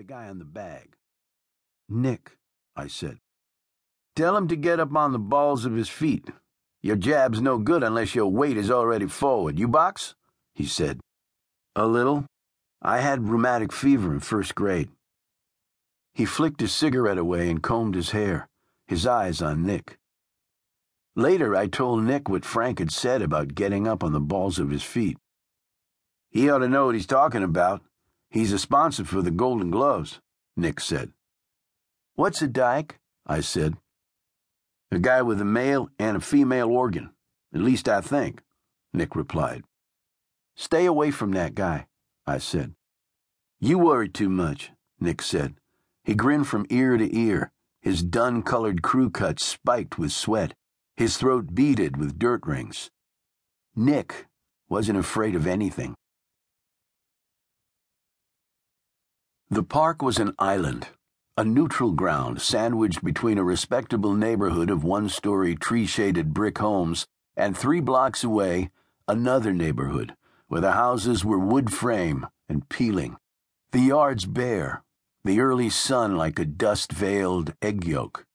the guy on the bag. Nick, I said. Tell him to get up on the balls of his feet. Your jab's no good unless your weight is already forward. You box? He said. A little. I had rheumatic fever in first grade. He flicked his cigarette away and combed his hair, his eyes on Nick. Later, I told Nick what Frank had said about getting up on the balls of his feet. He ought to know what he's talking about. He's a sponsor for the Golden Gloves, Nick said. What's a dyke? I said. A guy with a male and a female organ. At least I think, Nick replied. Stay away from that guy, I said. You worry too much, Nick said. He grinned from ear to ear, his dun colored crew cut spiked with sweat, his throat beaded with dirt rings. Nick wasn't afraid of anything. The park was an island, a neutral ground sandwiched between a respectable neighborhood of one story tree shaded brick homes and three blocks away, another neighborhood where the houses were wood frame and peeling, the yards bare, the early sun like a dust veiled egg yolk.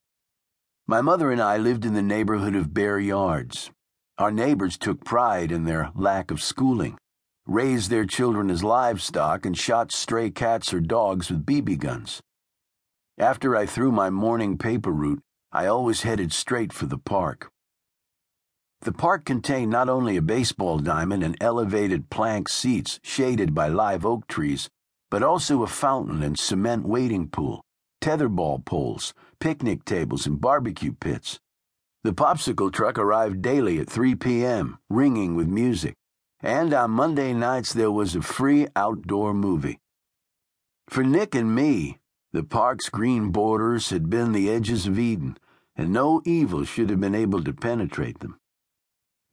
My mother and I lived in the neighborhood of bare yards. Our neighbors took pride in their lack of schooling raised their children as livestock, and shot stray cats or dogs with BB guns. After I threw my morning paper route, I always headed straight for the park. The park contained not only a baseball diamond and elevated plank seats shaded by live oak trees, but also a fountain and cement wading pool, tetherball poles, picnic tables, and barbecue pits. The popsicle truck arrived daily at 3 p.m., ringing with music and on Monday nights there was a free outdoor movie. For Nick and me, the park's green borders had been the edges of Eden, and no evil should have been able to penetrate them.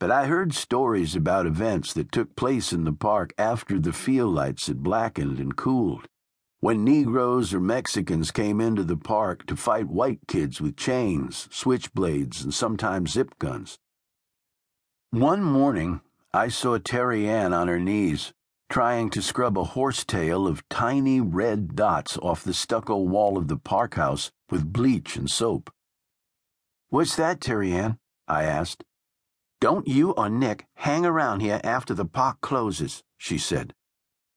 But I heard stories about events that took place in the park after the field lights had blackened and cooled, when Negroes or Mexicans came into the park to fight white kids with chains, switchblades, and sometimes zip guns. One morning, I saw Terry Ann on her knees, trying to scrub a horsetail of tiny red dots off the stucco wall of the park house with bleach and soap. What's that, Terry Ann? I asked. Don't you or Nick hang around here after the park closes, she said.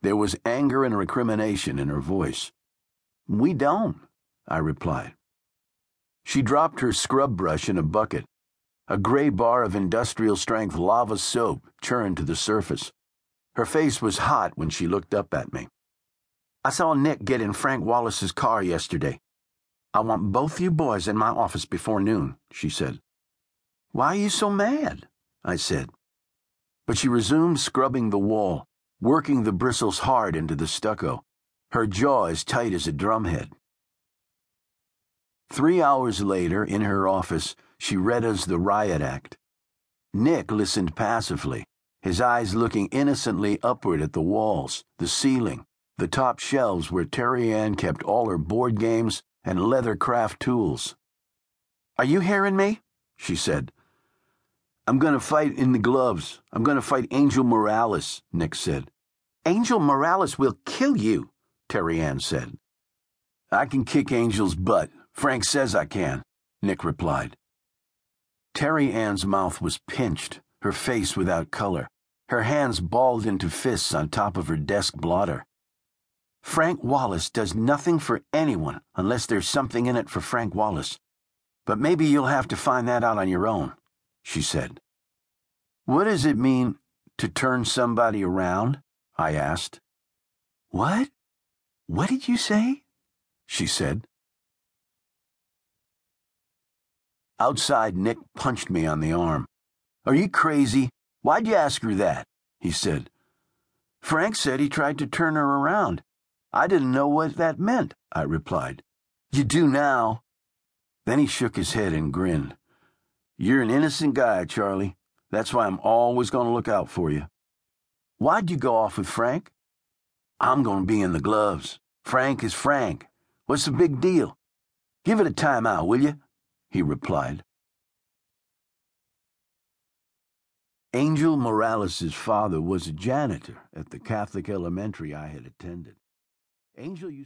There was anger and recrimination in her voice. We don't, I replied. She dropped her scrub brush in a bucket a gray bar of industrial strength lava soap churned to the surface. Her face was hot when she looked up at me. I saw Nick get in Frank Wallace's car yesterday. I want both you boys in my office before noon, she said. Why are you so mad? I said. But she resumed scrubbing the wall, working the bristles hard into the stucco, her jaw as tight as a drumhead. Three hours later, in her office, she read us the riot act. Nick listened passively, his eyes looking innocently upward at the walls, the ceiling, the top shelves where Terry Ann kept all her board games and leather craft tools. Are you hearing me? she said. I'm going to fight in the gloves. I'm going to fight Angel Morales, Nick said. Angel Morales will kill you, Terry Ann said. I can kick Angel's butt. Frank says I can, Nick replied. Terry Ann's mouth was pinched, her face without color, her hands balled into fists on top of her desk blotter. Frank Wallace does nothing for anyone unless there's something in it for Frank Wallace. But maybe you'll have to find that out on your own, she said. What does it mean to turn somebody around? I asked. What? What did you say? she said. Outside, Nick punched me on the arm. Are you crazy? Why'd you ask her that? he said. Frank said he tried to turn her around. I didn't know what that meant, I replied. You do now. Then he shook his head and grinned. You're an innocent guy, Charlie. That's why I'm always going to look out for you. Why'd you go off with Frank? I'm going to be in the gloves. Frank is Frank. What's the big deal? Give it a time out, will you? He replied. Angel Morales' father was a janitor at the Catholic elementary I had attended. Angel used